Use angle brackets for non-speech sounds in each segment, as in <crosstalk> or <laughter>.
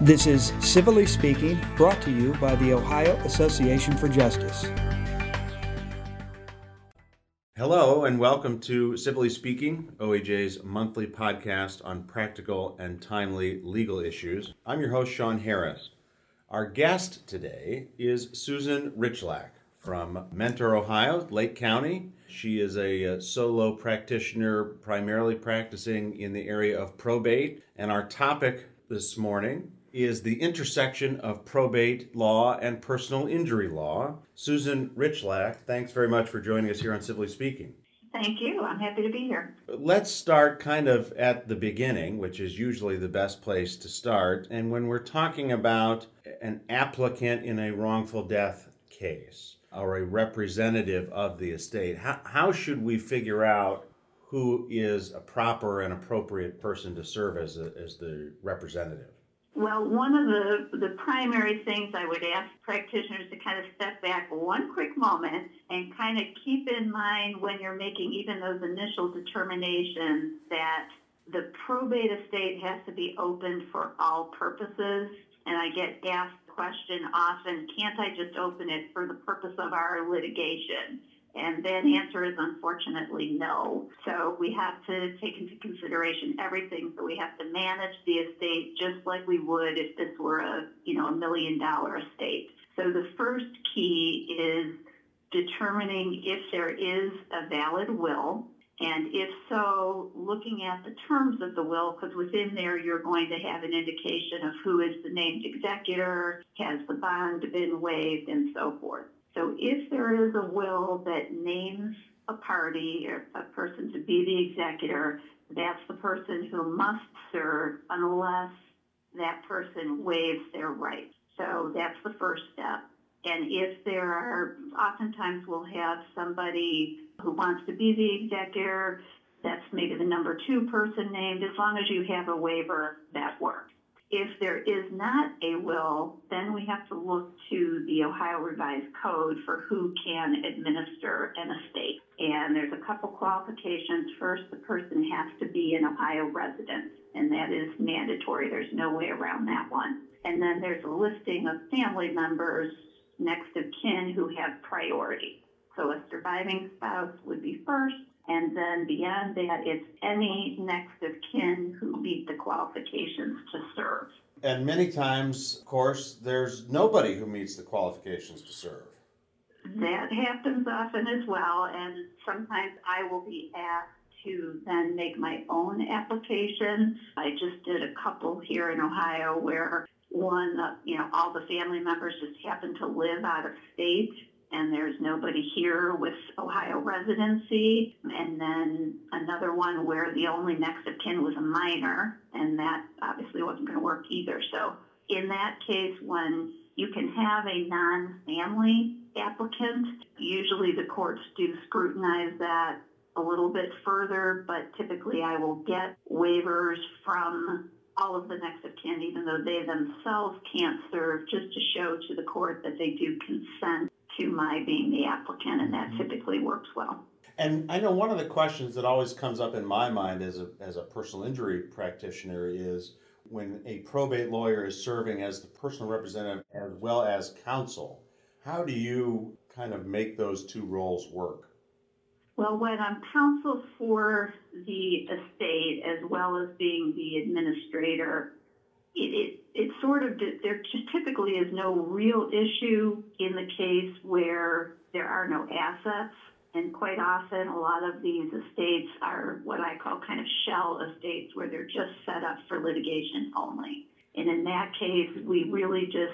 This is Civilly Speaking, brought to you by the Ohio Association for Justice. Hello, and welcome to Civilly Speaking, OAJ's monthly podcast on practical and timely legal issues. I'm your host, Sean Harris. Our guest today is Susan Rychlak from Mentor, Ohio, Lake County. She is a, uh, solo practitioner, primarily practicing in the area of probate. And our topic this morning is the intersection of probate law and personal injury law. Susan Rychlak, thanks very much for joining us here on Civilly Speaking. Thank you. I'm happy to be here. Let's start kind of at the beginning, which is usually the best place to start. And when we're talking about an applicant in a wrongful death case or a representative of the estate, how, how should we figure out who is a proper and appropriate person to serve as, a, as the representative? Well, one of the, the primary things I would ask practitioners to kind of step back one quick moment and kind of keep in mind when you're making even those initial determinations that the probate estate has to be opened for all purposes. And I get asked the question often, can't I just open it for the purpose of our litigation? And that answer is unfortunately no. So we have to take into consideration everything. So we have to manage the estate just like we would if this were a, you know, a million dollar estate. So the first key is determining if there is a valid will. And if so, looking at the terms of the will, because within there you're going to have an indication of who is the named executor, has the bond been waived, and so forth. So if there is a will that names a party or a person to be the executor, that's the person who must serve unless that person waives their rights. So that's the first step. And if there are, oftentimes we'll have somebody who wants to be the executor, that's maybe the number two person named. As long as you have a waiver, that works. If there is not a will, then we have to look to the Ohio Revised Code for who can administer an estate. And there's a couple qualifications. First, the person has to be an Ohio resident, and that is mandatory. There's no way around that one. And then there's a listing of family members next of kin who have priority. So a surviving spouse would be first, and then beyond that, it's any next of kin who meet the qualifications to serve. And many times, of course, there's nobody who meets the qualifications to serve. That happens often as well, and sometimes I will be asked to then make my own application. I just did a couple here in Ohio where one, you know, all the family members just happen to live out of state and there's nobody here with Ohio residency. And then another one where the only next of kin was a minor, and that obviously wasn't going to work either. So in that case, when you can have a non-family applicant, usually the courts do scrutinize that a little bit further, but typically I will get waivers from all of the next of kin, even though they themselves can't serve, just to show to the court that they do consent to my being the applicant, and that mm-hmm. typically works well. And I know one of the questions that always comes up in my mind as a, as a personal injury practitioner is when a probate lawyer is serving as the personal representative as well as counsel, how do you kind of make those two roles work? Well, when I'm counsel for the estate as well as being the administrator, it, it, it sort of, there just typically is no real issue in the case where there are no assets. And quite often, a lot of these estates are what I call kind of shell estates where they're just set up for litigation only. And in that case, we really just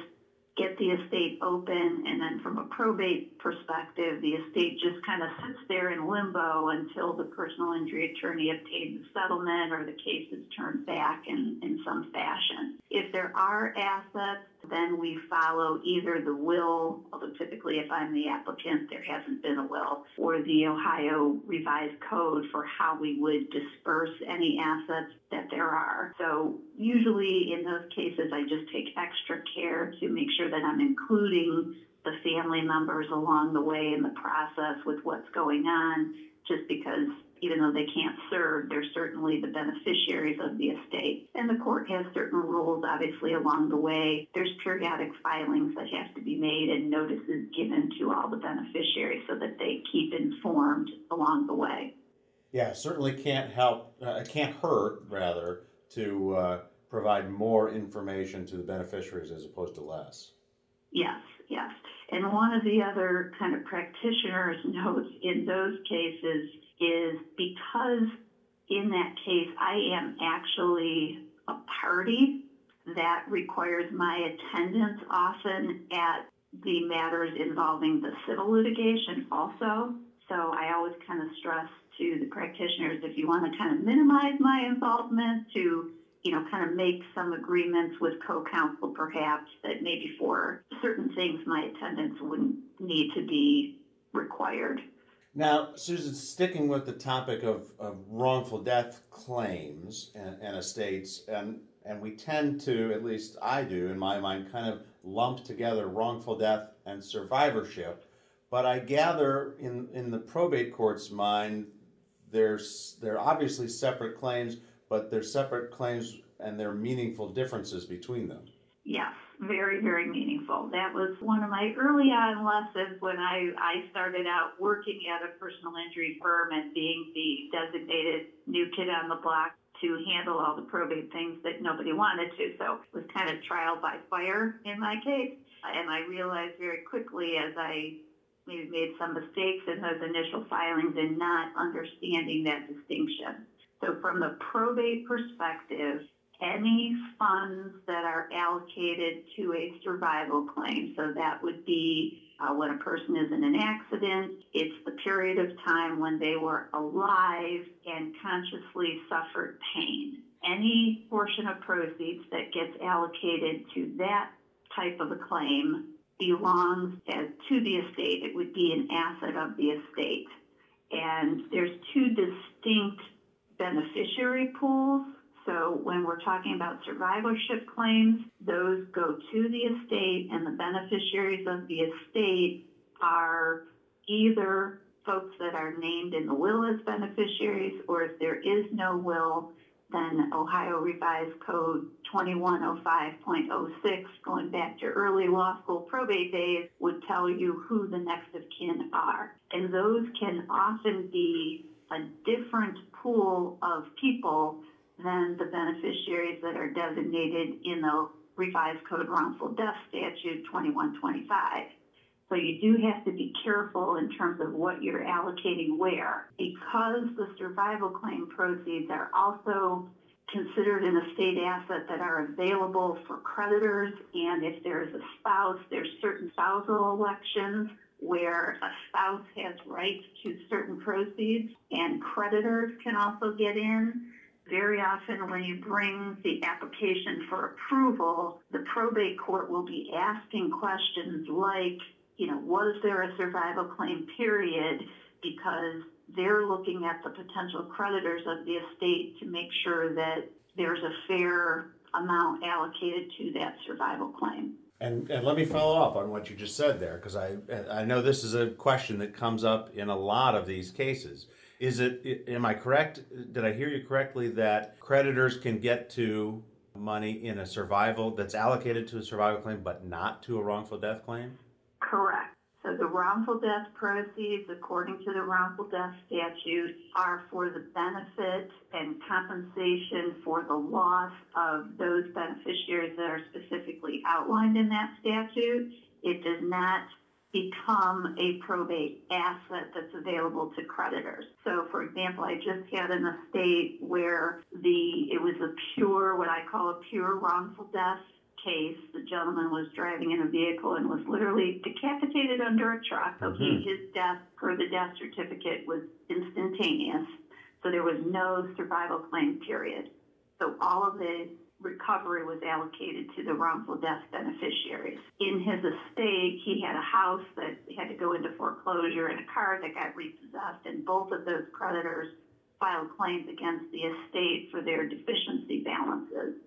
get the estate open, and then from a probate perspective, the estate just kind of sits there in limbo until the personal injury attorney obtains a settlement or the case is turned back in, in some fashion. If there are assets, then we follow either the will, although typically if I'm the applicant, there hasn't been a will, or the Ohio revised code for how we would disperse any assets that there are. So usually in those cases, I just take extra care to make sure that I'm including the family members along the way in the process with what's going on, just because even though they can't serve, they're certainly the beneficiaries of the estate. And the court has certain rules, obviously, along the way. There's periodic filings that have to be made and notices given to all the beneficiaries so that they keep informed along the way. Yeah, certainly can't help, uh, can't hurt, rather, to uh, provide more information to the beneficiaries as opposed to less. Yes, yes. And one of the other kind of practitioners' notes in those cases is because in that case I am actually a party that requires my attendance often at the matters involving the civil litigation also. So I always kind of stress to the practitioners if you want to kind of minimize my involvement to you know, kind of make some agreements with co-counsel perhaps that maybe for certain things my attendance wouldn't need to be required. Now, Susan, sticking with the topic of, of wrongful death claims and, and estates, and, and we tend to, at least I do in my mind, kind of lump together wrongful death and survivorship. But I gather in, in the probate court's mind, there's, there are obviously separate claims but they're separate claims and there are meaningful differences between them. Yes, very, very meaningful. That was one of my early on lessons when I, I started out working at a personal injury firm and being the designated new kid on the block to handle all the probate things that nobody wanted to. So it was kind of trial by fire in my case. And I realized very quickly as I maybe made some mistakes in those initial filings and not understanding that distinction. So from the probate perspective, any funds that are allocated to a survival claim, so that would be uh, when a person is in an accident, it's the period of time when they were alive and consciously suffered pain. Any portion of proceeds that gets allocated to that type of a claim belongs as to the estate. It would be an asset of the estate. And there's two distinct beneficiary pools. So when we're talking about survivorship claims, those go to the estate, and the beneficiaries of the estate are either folks that are named in the will as beneficiaries, or if there is no will, then Ohio Revised Code 2105.06, going back to early law school probate days, would tell you who the next of kin are. And those can often be a different pool of people than the beneficiaries that are designated in the revised code wrongful death statute 2125. So you do have to be careful in terms of what you're allocating where. Because the survival claim proceeds are also considered an estate asset that are available for creditors, and if there is a spouse, there's certain spousal elections where a spouse has rights to certain proceeds and creditors can also get in. Very often when you bring the application for approval, the probate court will be asking questions like, you know, was there a survival claim period? Because they're looking at the potential creditors of the estate to make sure that there's a fair amount allocated to that survival claim. And, and let me follow up on what you just said there, because I, I know this is a question that comes up in a lot of these cases. Is it, am I correct? Did I hear you correctly that creditors can get to money in a survival that's allocated to a survival claim, but not to a wrongful death claim? Correct. So the wrongful death proceeds, according to the wrongful death statute, are for the benefit and compensation for the loss of those beneficiaries that are specifically outlined in that statute. It does not become a probate asset that's available to creditors. So for example, I just had an estate where the it was a pure what I call a pure wrongful death case, the gentleman was driving in a vehicle and was literally decapitated under a truck. Okay, mm-hmm. his death, per the death certificate, was instantaneous. So there was no survival claim period. So all of the recovery was allocated to the wrongful death beneficiaries. In his estate, he had a house that had to go into foreclosure and a car that got repossessed, and both of those creditors filed claims against the estate for their deficiency balances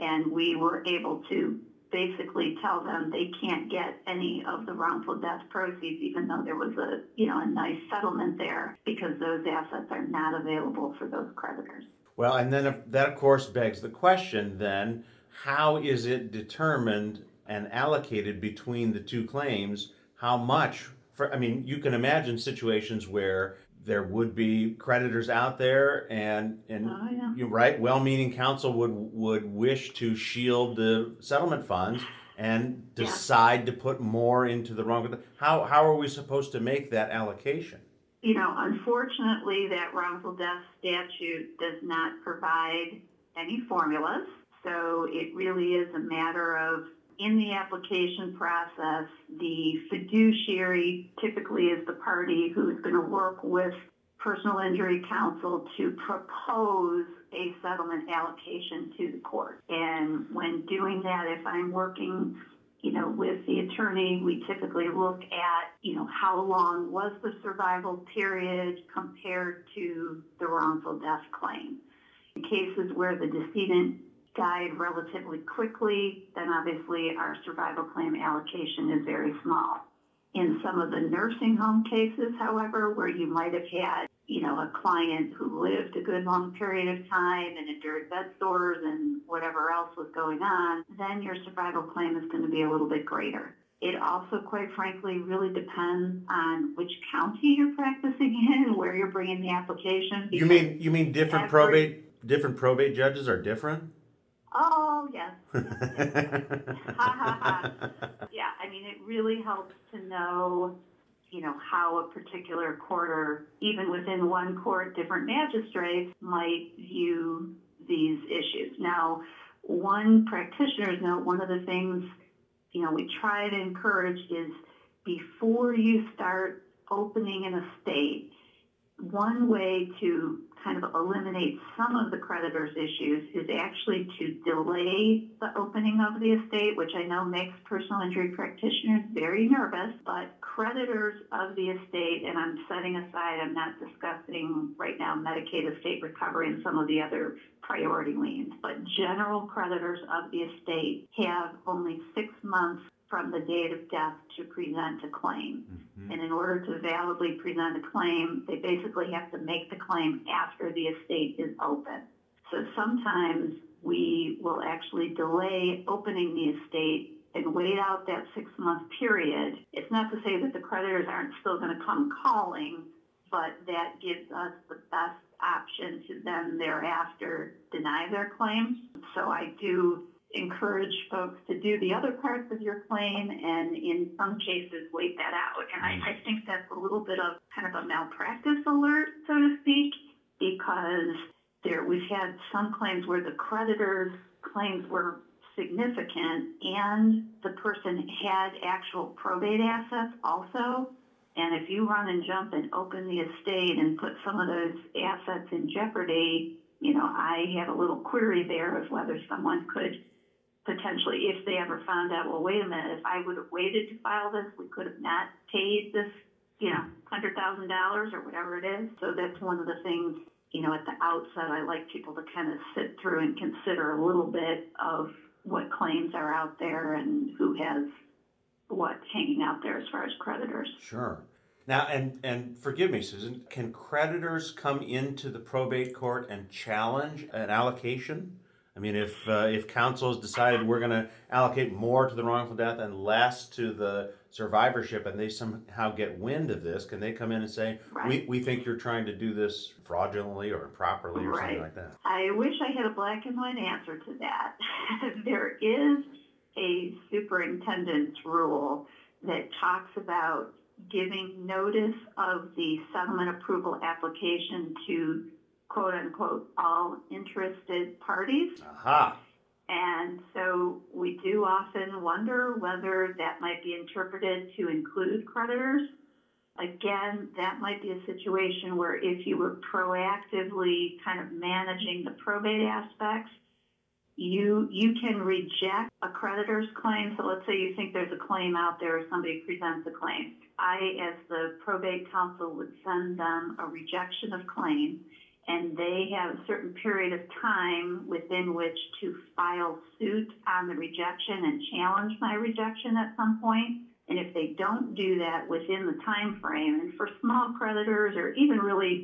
and we were able to basically tell them they can't get any of the wrongful death proceeds, even though there was a you know a nice settlement there, because those assets are not available for those creditors. Well, and then that of course begs the question then how is it determined and allocated between the two claims? How much? For, I mean, you can imagine situations where there would be creditors out there, and and Oh, yeah. you're right. Well-meaning counsel would would wish to shield the settlement funds and Yeah. decide to put more into the wrong. How how are we supposed to make that allocation? You know, unfortunately, that wrongful death statute does not provide any formulas. So it really is a matter of in the application process, the fiduciary typically is the party who's going to work with personal injury counsel to propose a settlement allocation to the court. And when doing that, if I'm working you know, with the attorney, we typically look at, you know, how long was the survival period compared to the wrongful death claim. In cases where the decedent died relatively quickly, then obviously our survival claim allocation is very small. In some of the nursing home cases, however, where you might have had, you know, a client who lived a good long period of time and endured bed sores and whatever else was going on, then your survival claim is going to be a little bit greater. It also, quite frankly, really depends on which county you're practicing <laughs> in, where you're bringing the application. You mean you mean different Every- probate different probate judges are different? Oh, yes. <laughs> Ha ha ha. Yeah, I mean, it really helps to know, you know, how a particular court or even within one court, different magistrates might view these issues. Now, one practitioner's note, one of the things, you know, we try to encourage is before you start opening an estate, one way to kind of eliminate some of the creditor's issues is actually to delay the opening of the estate, which I know makes personal injury practitioners very nervous, but creditors of the estate, and I'm setting aside, I'm not discussing right now Medicaid estate recovery and some of the other priority liens, but general creditors of the estate have only six months from the date of death to present a claim. Mm-hmm. And in order to validly present a claim, they basically have to make the claim after the estate is open. So sometimes we will actually delay opening the estate and wait out that six month period. It's not to say that the creditors aren't still going to come calling, but that gives us the best option to then thereafter deny their claims. So I do encourage folks to do the other parts of your claim and in some cases wait that out. And I, I think that's a little bit of kind of a malpractice alert, so to speak, because there we've had some claims where the creditors' claims were significant and the person had actual probate assets also. And if you run and jump and open the estate and put some of those assets in jeopardy, you know, I had a little query there of whether someone could potentially, if they ever found out, well, wait a minute, if I would have waited to file this, we could have not paid this, you know, hundred thousand dollars or whatever it is. So that's one of the things, you know, at the outset, I like people to kind of sit through and consider a little bit of what claims are out there and who has what's hanging out there as far as creditors. Sure. Now, and and forgive me, Susan. Can creditors come into the probate court and challenge an allocation? I mean, if uh, if counsel has decided we're going to allocate more to the wrongful death and less to the survivorship, and they somehow get wind of this, can they come in and say, "We Right. we think you're trying to do this fraudulently or improperly or something like that"? I wish I had a black and white answer to that. <laughs> there is a superintendent's rule that talks about giving notice of the settlement approval application to quote unquote all interested parties. Aha. And so we do often wonder whether that might be interpreted to include creditors. Again, that might be a situation where if you were proactively kind of managing the probate aspects, you you can reject a creditor's claim. So let's say you think there's a claim out there, somebody presents a claim. I, as the probate counsel, would send them a rejection of claim, and they have a certain period of time within which to file suit on the rejection and challenge my rejection at some point. And if they don't do that within the time frame, and for small creditors or even really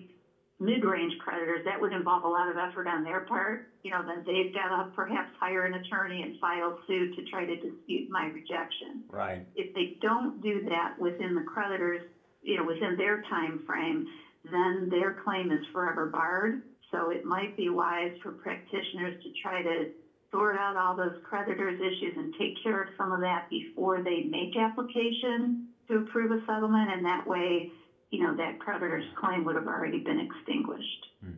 mid-range creditors, that would involve a lot of effort on their part. You know, then they've got to perhaps hire an attorney and file suit to try to dispute my rejection. Right. If they don't do that within the creditors, you know, within their time frame, then their claim is forever barred. So it might be wise for practitioners to try to sort out all those creditors' issues and take care of some of that before they make application to approve a settlement, and that way, you know, that creditor's claim would have already been extinguished. Hmm.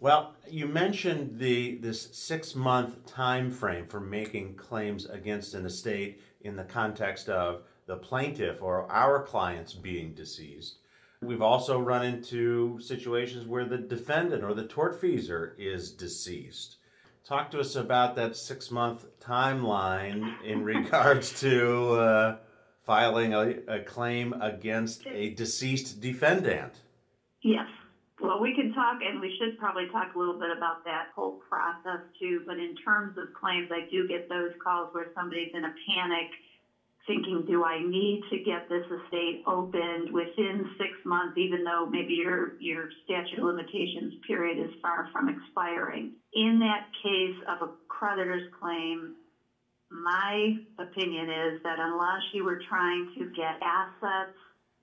Well, you mentioned the this six month time frame for making claims against an estate in the context of the plaintiff or our clients being deceased. We've also run into situations where the defendant or the tortfeasor is deceased. Talk to us about that six month timeline in <laughs> regards to uh, filing a, a claim against a deceased defendant. Yes. Well, we can talk, and we should probably talk a little bit about that whole process too. But in terms of claims, I do get those calls where somebody's in a panic thinking, do I need to get this estate opened within six months, even though maybe your, your statute of limitations period is far from expiring? In that case of a creditor's claim, my opinion is that unless you were trying to get assets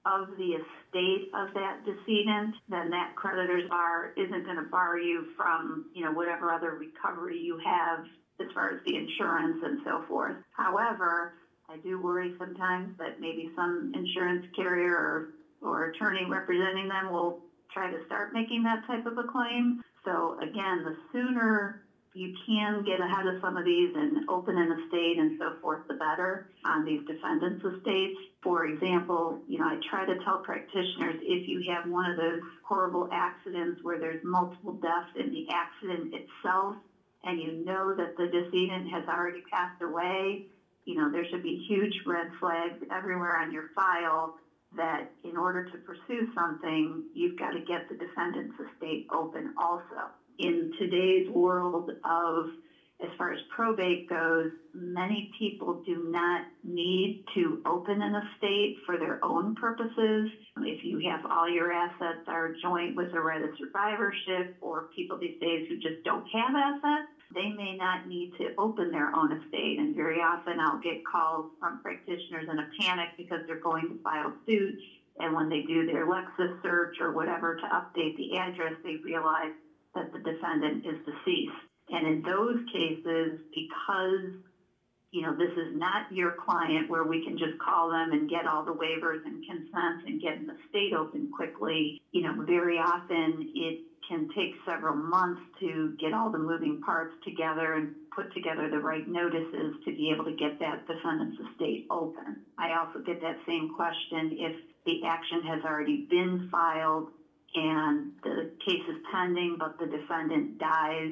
of the estate of that decedent, then that creditor's bar isn't going to bar you from, you know, whatever other recovery you have as far as the insurance and so forth. However, I do worry sometimes that maybe some insurance carrier or, or attorney representing them will try to start making that type of a claim. So again, the sooner you can get ahead of some of these and open an estate and so forth, the better on these defendants' estates. For example, you know, I try to tell practitioners if you have one of those horrible accidents where there's multiple deaths in the accident itself and you know that the decedent has already passed away, you know, there should be huge red flags everywhere on your file that in order to pursue something, you've got to get the defendant's estate open also. In today's world of, as far as probate goes, many people do not need to open an estate for their own purposes. If you have all your assets are joint with a right of survivorship or people these days who just don't have assets, they may not need to open their own estate. And very often I'll get calls from practitioners in a panic because they're going to file suit. And when they do their Lexis search or whatever to update the address, they realize that the defendant is deceased. And in those cases, because you know, this is not your client where we can just call them and get all the waivers and consents and get the estate open quickly. You know, very often it can take several months to get all the moving parts together and put together the right notices to be able to get that defendant's estate open. I also get that same question if the action has already been filed and the case is pending, but the defendant dies.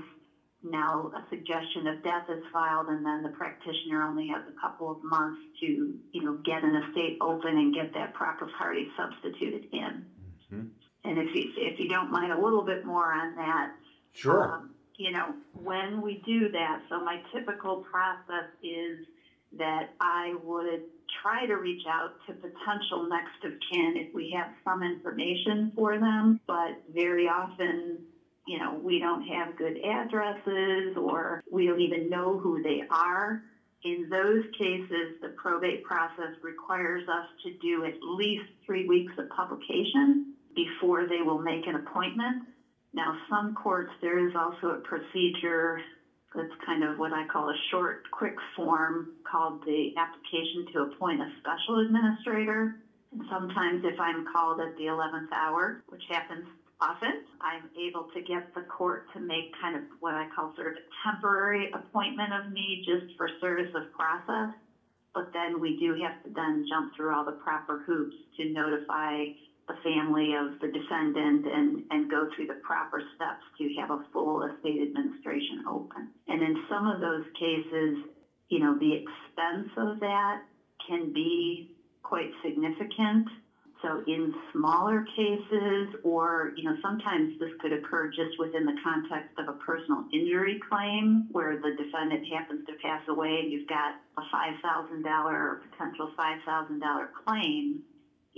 Now a suggestion of death is filed, and then the practitioner only has a couple of months to, you know, get an estate open and get that proper party substituted in. Mhm. And if you if you don't mind a little bit more on that, Sure. um, you know, when we do that, so my typical process is that I would try to reach out to potential next of kin if we have some information for them, but very often, you know, we don't have good addresses or we don't even know who they are. In those cases, the probate process requires us to do at least three weeks of publication before they will make an appointment. Now, some courts, there is also a procedure that's kind of what I call a short, quick form called the application to appoint a special administrator. And sometimes, if I'm called at the 11th hour, which happens often, I'm able to get the court to make kind of what I call sort of a temporary appointment of me just for service of process. But then we do have to then jump through all the proper hoops to notify the family of the defendant and, and go through the proper steps to have a full estate administration open. And in some of those cases, you know, the expense of that can be quite significant. So in smaller cases, or, you know, sometimes this could occur just within the context of a personal injury claim where the defendant happens to pass away and you've got a $5,000 or potential $5,000 claim,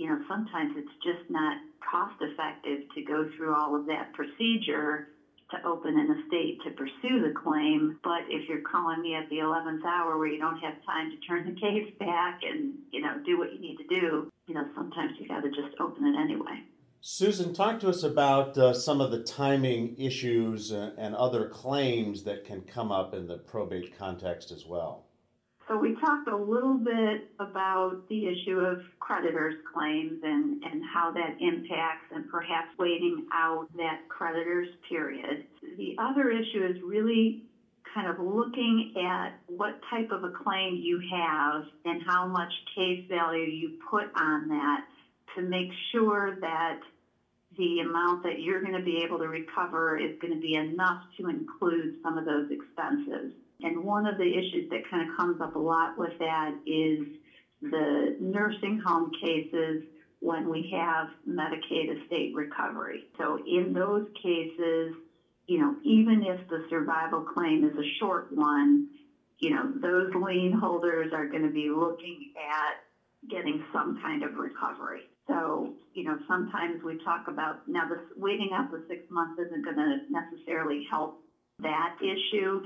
you know, sometimes it's just not cost effective to go through all of that procedure to open an estate to pursue the claim. But if you're calling me at the 11th hour where you don't have time to turn the case back and, you know, do what you need to do, you know, sometimes you got to just open it anyway. Susan, talk to us about uh, some of the timing issues and, and other claims that can come up in the probate context as well. So we talked a little bit about the issue of creditors' claims and, and how that impacts and perhaps waiting out that creditors period. The other issue is really kind of looking at what type of a claim you have and how much case value you put on that to make sure that the amount that you're going to be able to recover is going to be enough to include some of those expenses. And one of the issues that kind of comes up a lot with that is the nursing home cases when we have Medicaid estate recovery. So in those cases, you know, even if the survival claim is a short one, you know, those lien holders are going to be looking at getting some kind of recovery. So, you know, sometimes we talk about now this waiting out the six months isn't going to necessarily help that issue,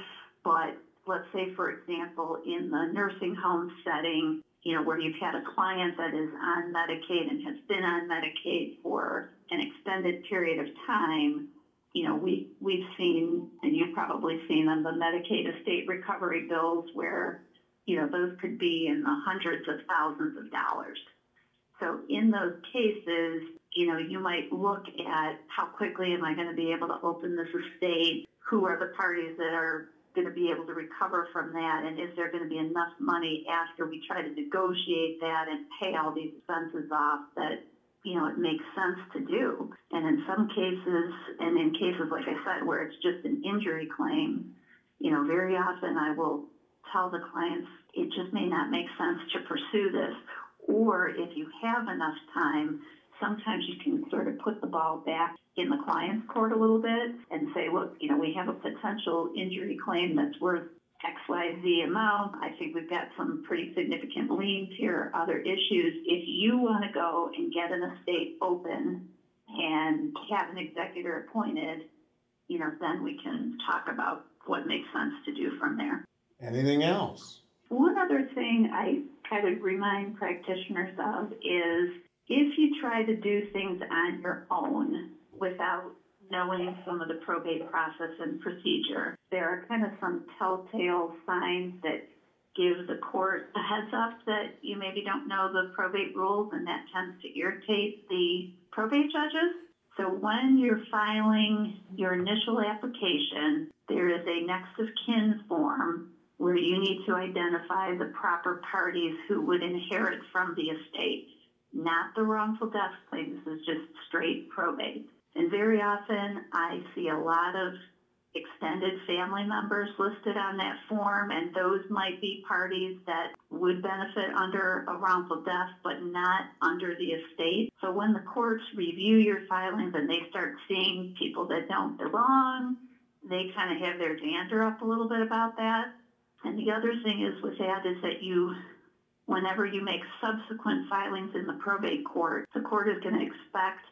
but let's say, for example, in the nursing home setting, you know, where you've had a client that is on Medicaid and has been on Medicaid for an extended period of time, you know, we, we've seen, and you've probably seen them, the Medicaid estate recovery bills where, you know, those could be in the hundreds of thousands of dollars. So in those cases, you know, you might look at how quickly am I going to be able to open this estate? Who are the parties that are going to be able to recover from that? And is there going to be enough money after we try to negotiate that and pay all these expenses off that, you know, it makes sense to do? And in some cases, and in cases, like I said, where it's just an injury claim, you know, very often I will tell the clients it just may not make sense to pursue this or if you have enough time, sometimes you can sort of put the ball back in the client's court a little bit and say, look, you know, we have a potential injury claim that's worth XYZ amount. I think we've got some pretty significant liens here, other issues. If you want to go and get an estate open and have an executor appointed, you know, then we can talk about what makes sense to do from there. Anything else? One other thing I I would remind practitioners of is if you try to do things on your own without knowing some of the probate process and procedure, there are kind of some telltale signs that give the court a heads up that you maybe don't know the probate rules, and that tends to irritate the probate judges. So when you're filing your initial application, there is a next of kin form where you need to identify the proper parties who would inherit from the estate, not the wrongful death claim. This is just straight probate. And very often I see a lot of extended family members listed on that form, and those might be parties that would benefit under a wrongful death, but not under the estate. So when the courts review your filings and they start seeing people that don't belong, they kind of have their dander up a little bit about that. And the other thing is with that is that you, whenever you make subsequent filings in the probate court, the court is going to expect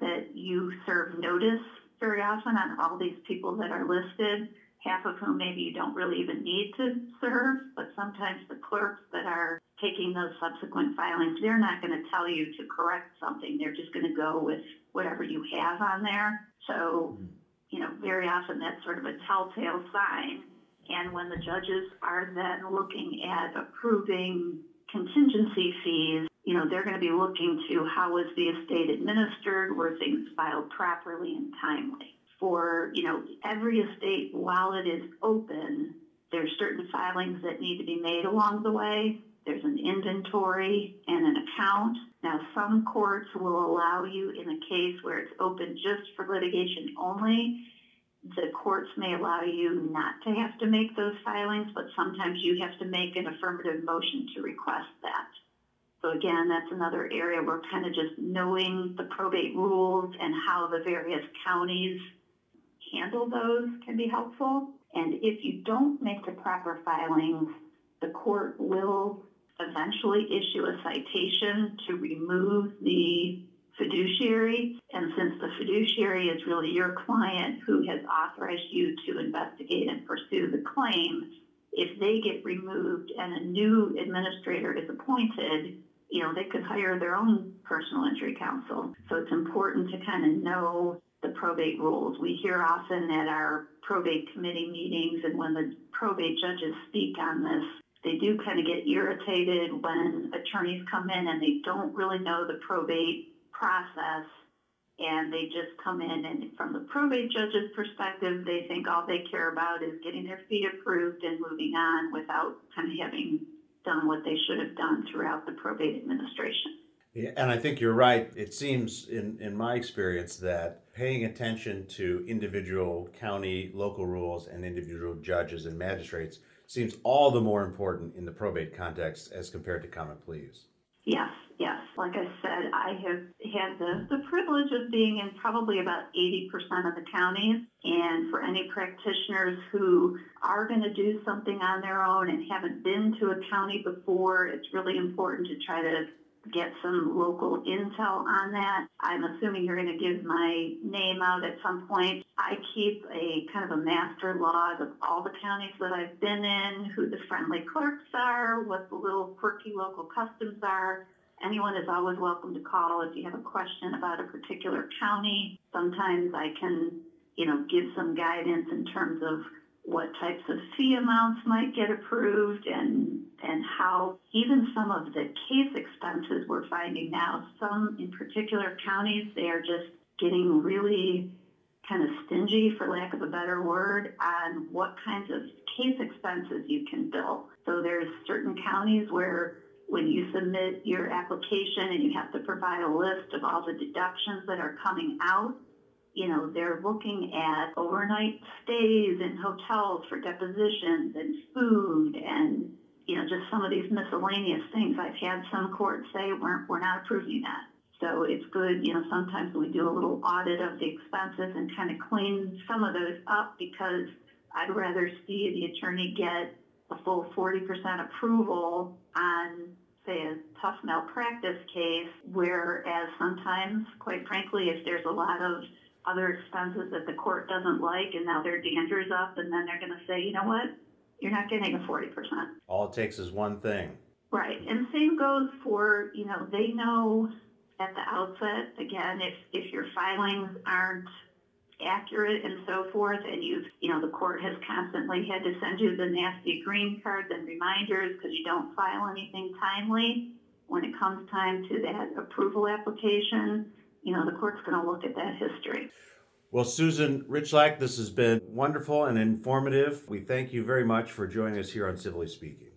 that you serve notice very often on all these people that are listed, half of whom maybe you don't really even need to serve, but sometimes the clerks that are taking those subsequent filings, they're not going to tell you to correct something. They're just going to go with whatever you have on there. So, you know, very often that's sort of a telltale sign and when the judges are then looking at approving contingency fees, you know, they're going to be looking to how was the estate administered, were things filed properly and timely. For, you know, every estate, while it is open, there's certain filings that need to be made along the way. There's an inventory and an account. Now, some courts will allow you in a case where it's open just for litigation only the courts may allow you not to have to make those filings, but sometimes you have to make an affirmative motion to request that. So again, that's another area where kind of just knowing the probate rules and how the various counties handle those can be helpful. And if you don't make the proper filings, the court will eventually issue a citation to remove the fiduciary. And since the fiduciary is really your client who has authorized you to investigate and pursue the claim, if they get removed and a new administrator is appointed, you know, they could hire their own personal injury counsel. So it's important to kind of know the probate rules. We hear often at our probate committee meetings and when the probate judges speak on this, they do kind of get irritated when attorneys come in and they don't really know the probate process and they just come in and from the probate judge's perspective, they think all they care about is getting their fee approved and moving on without kind of having done what they should have done throughout the probate administration. Yeah, and I think you're right. It seems, in, in my experience, that paying attention to individual county, local rules, and individual judges and magistrates seems all the more important in the probate context as compared to common pleas. Yes, yes. Like I said, I have had the, the privilege of being in probably about 80% of the counties. And for any practitioners who are going to do something on their own and haven't been to a county before, it's really important to try to get some local intel on that. I'm assuming you're going to give my name out at some point. I keep a kind of a master log of all the counties that I've been in, who the friendly clerks are, what the little quirky local customs are. Anyone is always welcome to call if you have a question about a particular county. Sometimes I can, you know, give some guidance in terms of what types of fee amounts might get approved and and how even some of the case expenses we're finding now, some in particular counties, they are just getting really kind of stingy, for lack of a better word, on what kinds of case expenses you can bill. So there's certain counties where when you submit your application and you have to provide a list of all the deductions that are coming out, you know, they're looking at overnight stays in hotels for depositions and food and, you know, just some of these miscellaneous things. I've had some courts say we're, we're not approving that. So it's good, you know, sometimes we do a little audit of the expenses and kind of clean some of those up because I'd rather see the attorney get a full 40% approval on, say, a tough malpractice case, whereas sometimes, quite frankly, if there's a lot of other expenses that the court doesn't like, and now their danger's up, and then they're going to say, you know what, you're not getting a 40%. All it takes is one thing. Right. And same goes for, you know, they know at the outset, again, if, if your filings aren't accurate and so forth, and you've, you know, the court has constantly had to send you the nasty green cards and reminders because you don't file anything timely, when it comes time to that approval application, you know, the court's going to look at that history. Well, Susan Rychlak, this has been wonderful and informative. We thank you very much for joining us here on Civilly Speaking.